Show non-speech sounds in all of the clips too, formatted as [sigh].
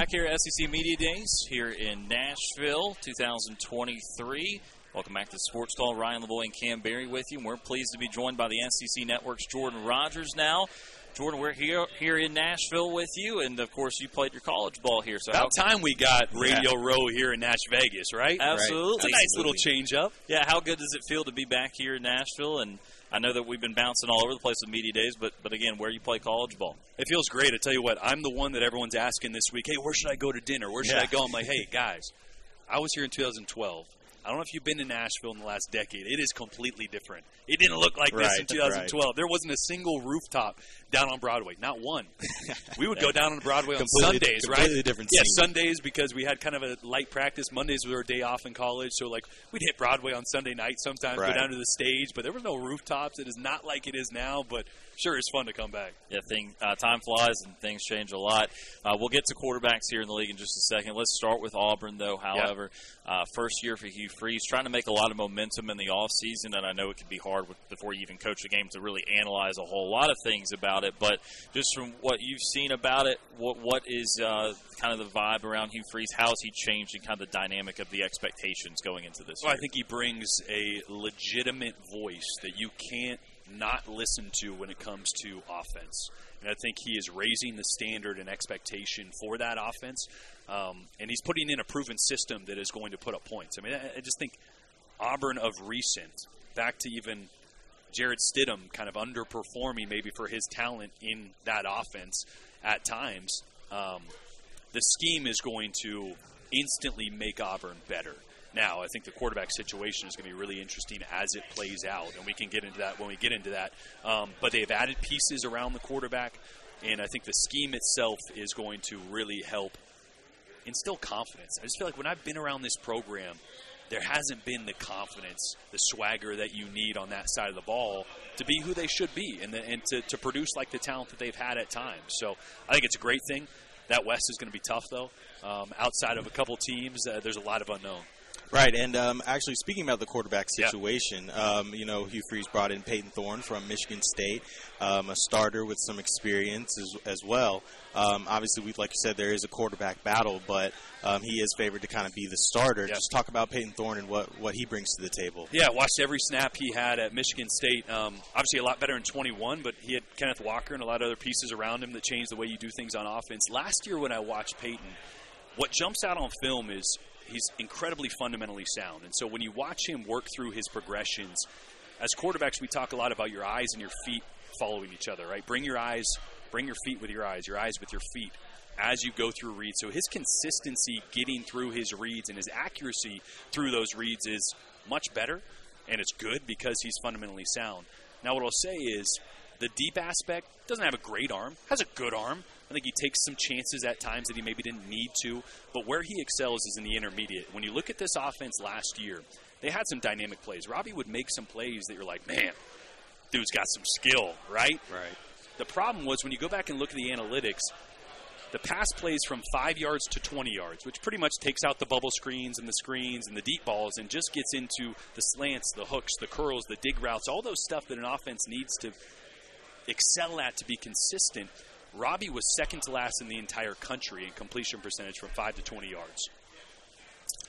back here at SEC Media Days here in Nashville, 2023. Welcome back to Sports Call. Ryan Lavoie and Cam Berry with you. And we're pleased to be joined by the SEC Network's Jordan Rodgers now. Jordan, we're here here in Nashville with you, and of course, you played your college ball here. So about time we got Radio yeah. Row here in Nash Vegas, right? Absolutely, it's a nice little change up. Yeah, how good does it feel to be back here in Nashville? And I know that we've been bouncing all over the place with media days, but but again, where you play college ball, it feels great. I tell you what, I'm the one that everyone's asking this week. Hey, where should I go to dinner? Where should yeah. I go? I'm like, hey guys, I was here in 2012. I don't know if you've been to Nashville in the last decade. It is completely different. It didn't look like right, this in 2012. Right. There wasn't a single rooftop down on Broadway, not one. [laughs] we would go down on Broadway on Sundays, right? Completely different. Yeah, Sundays because we had kind of a light practice. Mondays was our day off in college, so like we'd hit Broadway on Sunday night sometimes, right. go down to the stage, but there was no rooftops. It is not like it is now, but sure it's fun to come back. Yeah, thing uh, time flies and things change a lot. Uh, we'll get to quarterbacks here in the league in just a second. Let's start with Auburn, though. However, uh, first year for Hugh Freeze, trying to make a lot of momentum in the off season, and I know it can be hard with, before you even coach a game to really analyze a whole lot of things about it. But just from what you've seen about it, what what is uh, kind of the vibe around Hugh Freeze? How has he changed in kind of the dynamic of the expectations going into this? Well, year? I think he brings a legitimate voice that you can't not listen to when it comes to offense. And I think he is raising the standard and expectation for that offense. Um, and he's putting in a proven system that is going to put up points. I mean, I, I just think Auburn of recent, back to even Jarrett Stidham kind of underperforming maybe for his talent in that offense at times. Um, the scheme is going to instantly make Auburn better. Now, I think the quarterback situation is going to be really interesting as it plays out, and we can get into that when we get into that. Um, but they've added pieces around the quarterback, and I think the scheme itself is going to really help instill confidence. I just feel like when I've been around this program, there hasn't been the confidence, the swagger that you need on that side of the ball to be who they should be and, the, and to, to produce like the talent that they've had at times. So I think it's a great thing. That West is going to be tough, though. Um, outside of a couple teams, uh, there's a lot of unknown. Right, and um, actually, speaking about the quarterback situation, yeah. um, you know, Hugh Freeze brought in Payton Thorne from Michigan State, um, a starter with some experience as, as well. Um, obviously, we, like you said, there is a quarterback battle, but um, he is favored to kind of be the starter. Yeah. Just talk about Payton Thorne and what, what he brings to the table. Yeah, watched every snap he had at Michigan State. Um, obviously, a lot better in 21, but he had Kenneth Walker and a lot of other pieces around him that changed the way you do things on offense. Last year, when I watched Payton, what jumps out on film is he's incredibly fundamentally sound. And so when you watch him work through his progressions, as quarterbacks, we talk a lot about your eyes and your feet following each other, right? Bring your eyes, bring your feet with your eyes, your eyes with your feet as you go through reads. So his consistency getting through his reads and his accuracy through those reads is much better, and it's good because he's fundamentally sound. Now, what I'll say is the deep aspect doesn't have a great arm, has a good arm, I think he takes some chances at times that he maybe didn't need to. But where he excels is in the intermediate. When you look at this offense last year, they had some dynamic plays. Robbie would make some plays that you're like, man, dude's got some skill, right? Right. The problem was when you go back and look at the analytics, the pass plays from five yards to 20 yards, which pretty much takes out the bubble screens and the screens and the deep balls and just gets into the slants, the hooks, the curls, the dig routes, all those stuff that an offense needs to excel at to be consistent. Robbie was second to last in the entire country in completion percentage from 5 to 20 yards.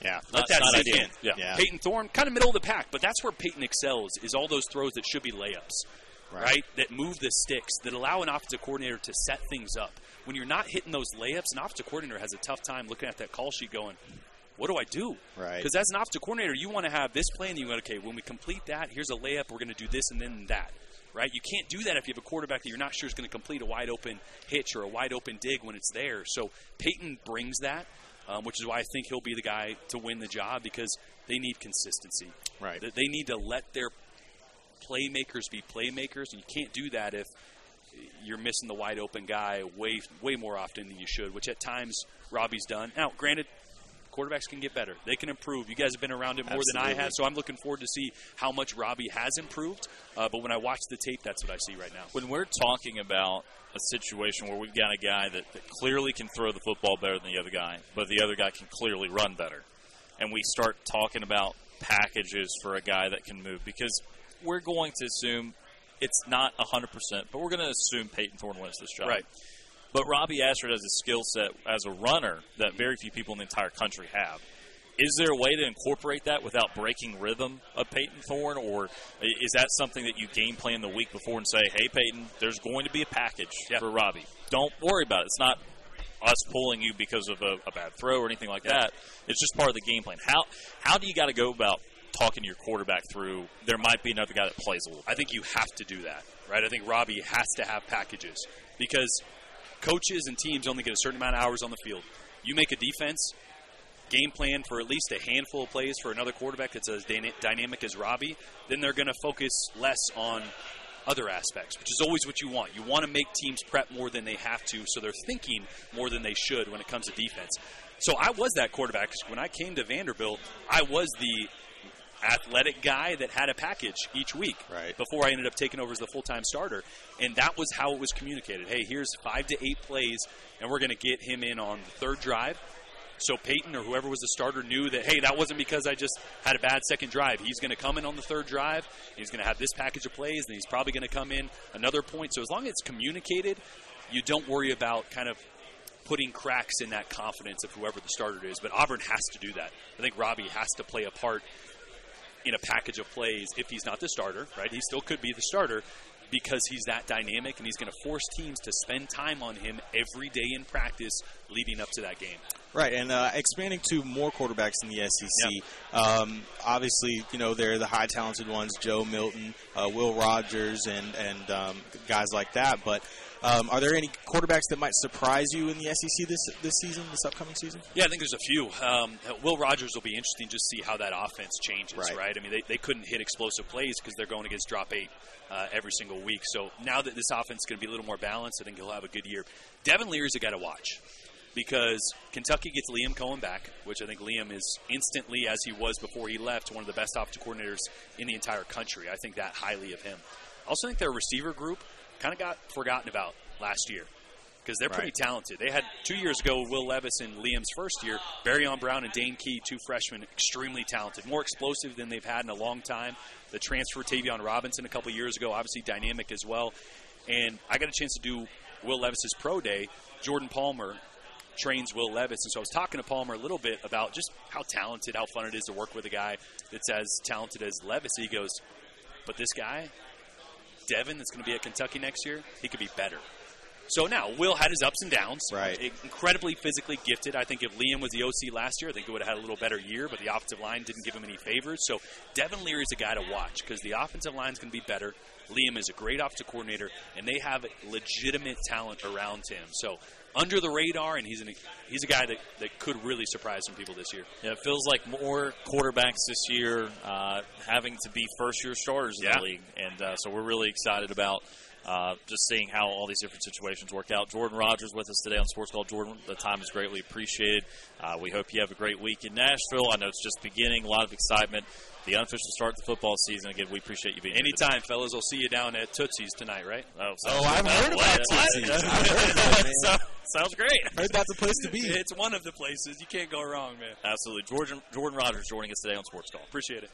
Yeah, let that sink in. Yeah. yeah. Payton Thorne, kind of middle of the pack, but that's where Payton excels is all those throws that should be layups, right? right? That move the sticks, that allow an offensive coordinator to set things up. When you're not hitting those layups, an offensive coordinator has a tough time looking at that call sheet going, what do I do? Right. Because as an offensive coordinator, you want to have this plan. And you go, okay, when we complete that, here's a layup. We're going to do this and then that right? You can't do that if you have a quarterback that you're not sure is going to complete a wide open hitch or a wide open dig when it's there. So Payton brings that, um, which is why I think he'll be the guy to win the job because they need consistency. Right. They need to let their playmakers be playmakers, and you can't do that if you're missing the wide open guy way way more often than you should, which at times Robbie's done. Now, granted, quarterbacks can get better. They can improve. You guys have been around it more Absolutely. than I have, so I'm looking forward to see how much Robbie has improved. Uh, but when I watch the tape, that's what I see right now. When we're talking about a situation where we've got a guy that, that clearly can throw the football better than the other guy, but the other guy can clearly run better, and we start talking about packages for a guy that can move, because we're going to assume it's not 100%, but we're going to assume Payton Thorne wins this job. Right But Robbie Ashford has a skill set as a runner that very few people in the entire country have. Is there a way to incorporate that without breaking rhythm of Payton Thorne, or is that something that you game plan the week before and say, "Hey, Payton, there's going to be a package Yeah. for Robbie. Don't worry about it. It's not us pulling you because of a, a bad throw or anything like Yeah. that. It's just part of the game plan. How how do you got to go about talking to your quarterback through? There might be another guy that plays a little. I think you have to do that, right? I think Robbie has to have packages because coaches and teams only get a certain amount of hours on the field. You make a defense game plan for at least a handful of plays for another quarterback that's as dyna- dynamic as Robbie, then they're going to focus less on other aspects, which is always what you want. You want to make teams prep more than they have to, so they're thinking more than they should when it comes to defense. So I was that quarterback when I came to Vanderbilt. I was the athletic guy that had a package each week Right. before I ended up taking over as the full time starter. And that was how it was communicated. Hey, here's five to eight plays, and we're going to get him in on the third drive. So Payton or whoever was the starter knew that, hey, that wasn't because I just had a bad second drive. He's going to come in on the third drive. He's going to have this package of plays, and he's probably going to come in another point. So as long as it's communicated, you don't worry about kind of putting cracks in that confidence of whoever the starter is. But Auburn has to do that. I think Robbie has to play a part in a package of plays if he's not the starter, right? He still could be the starter because he's that dynamic and he's going to force teams to spend time on him every day in practice leading up to that game. Right, and uh, expanding to more quarterbacks in the SEC. Um, obviously, you know they're the high talented ones: Joe Milton, uh, Will Rogers, and and um, guys like that. But um, are there any quarterbacks that might surprise you in the SEC this this season, this upcoming season? Yeah, I think there's a few. Um, Will Rogers will be interesting just to see how that offense changes, right? Right. I mean, they, they couldn't hit explosive plays because they're going against drop eight uh, every single week. So now that this offense is going to be a little more balanced, I think he'll have a good year. Devin Leary's a guy to watch because Kentucky gets Liam Coen back, which I think Liam is instantly, as he was before he left, one of the best offensive coordinators in the entire country. I think that highly of him. I also think their receiver group kind of got forgotten about last year because they're pretty talented. They had two years ago Will Levis in Liam's first year, Barion Brown and Dane Key, two freshmen, extremely talented, more explosive than they've had in a long time. The transfer Tayvion Robinson a couple years ago, obviously dynamic as well. And I got a chance to do Will Levis's pro day. Jordan Palmer trains Will Levis, and so I was talking to Palmer a little bit about just how talented, how fun it is to work with a guy that's as talented as Levis. He goes, but this guy, Devin, that's going to be at Kentucky next year, he could be better. So now, Will had his ups and downs. Right. Incredibly physically gifted. I think if Liam was the OC last year, I think he would have had a little better year, but the offensive line didn't give him any favors. So Devin Leary is a guy to watch because the offensive line is going to be better. Liam is a great offensive coordinator, and they have legitimate talent around him. So under the radar, and he's an, he's a guy that, that could really surprise some people this year. Yeah, it feels like more quarterbacks this year uh, having to be first year starters in Yeah. the league, and uh, so we're really excited about uh, just seeing how all these different situations work out. Jordan Rodgers with us today on Sports Call. Jordan, the time is greatly appreciated. Uh, we hope you have a great week in Nashville. I know it's just beginning, a lot of excitement. The unofficial start of the football season. Again, we appreciate you being here. Anytime, fellas, We'll see you down at Tootsie's tonight, right? Oh, Oh, I've heard about Tootsie's. I've heard [laughs] about it, sounds great. Heard that's a place to be. It's one of the places. You can't go wrong, man. Absolutely. Jordan, Jordan Rodgers joining us today on Sports Call. Appreciate it.